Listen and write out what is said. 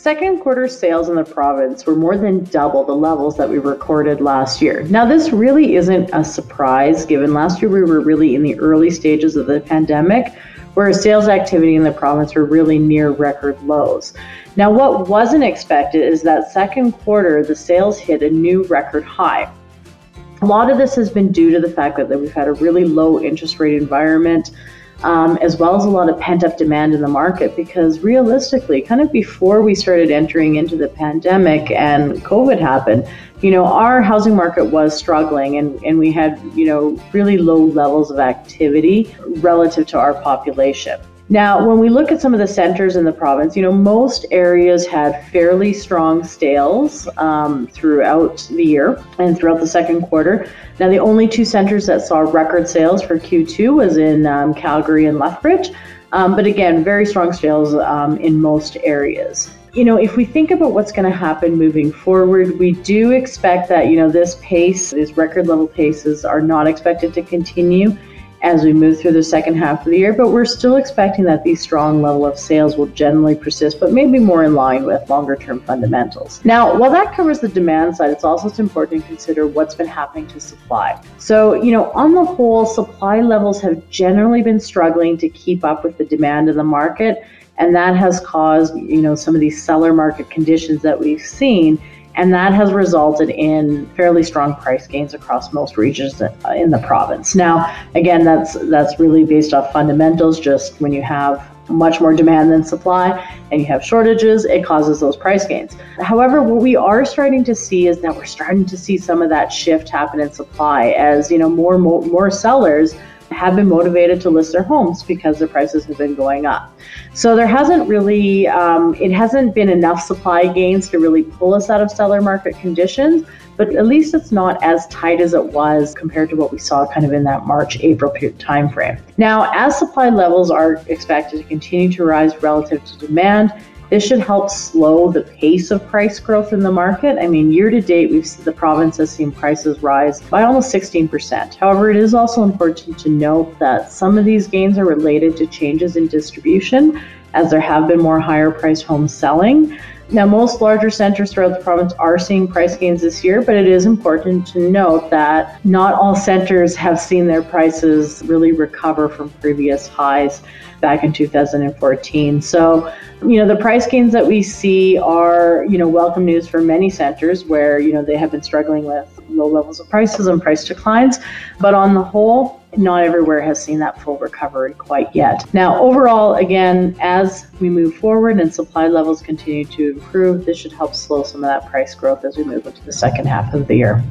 Second quarter sales in the province were more than double the levels that we recorded last year. Now, this really isn't a surprise given last year we were really in the early stages of the pandemic where sales activity in the province were really near record lows. Now, what wasn't expected is that second quarter, the sales hit a new record high. A lot of this has been due to the fact that we've had a really low interest rate environment um, as well as a lot of pent up demand in the market. Because realistically, kind of before we started entering into the pandemic and COVID happened, you know, our housing market was struggling and, and we had, you know, really low levels of activity relative to our population. Now, when we look at some of the centers in the province, you know, most areas had fairly strong sales um, throughout the year and throughout the second quarter. Now, the only two centers that saw record sales for Q2 was in um, Calgary and Lethbridge, um, but again, very strong sales um, in most areas. You know, if we think about what's going to happen moving forward, we do expect that, you know, this pace, these record level paces are not expected to continue as we move through the second half of the year, but we're still expecting that these strong level of sales will generally persist, but maybe more in line with longer term fundamentals. Now, while that covers the demand side, it's also important to consider what's been happening to supply. So, you know, on the whole, supply levels have generally been struggling to keep up with the demand in the market, and that has caused, you know, some of these seller market conditions that we've seen and that has resulted in fairly strong price gains across most regions uh, in the province. Now, again, that's that's really based off fundamentals. Just when you have much more demand than supply and you have shortages, it causes those price gains. However, what we are starting to see is that we're starting to see some of that shift happen in supply as you know more more, more sellers have been motivated to list their homes because their prices have been going up. So there hasn't really, um, it hasn't been enough supply gains to really pull us out of seller market conditions, but at least it's not as tight as it was compared to what we saw kind of in that March April timeframe. Now, as supply levels are expected to continue to rise relative to demand, this should help slow the pace of price growth in the market. I mean, year to date, we've seen the province has seen prices rise by almost 16%. However, it is also important to note that some of these gains are related to changes in distribution, as there have been more higher priced homes selling. Now, most larger centers throughout the province are seeing price gains this year, but it is important to note that not all centers have seen their prices really recover from previous highs back in 2014. So, you know, the price gains that we see are, you know, welcome news for many centers where, you know, they have been struggling with low levels of prices and price declines. But on the whole, not everywhere has seen that full recovery quite yet. Now, overall, again, as we move forward and supply levels continue to improve, this should help slow some of that price growth as we move into the second half of the year.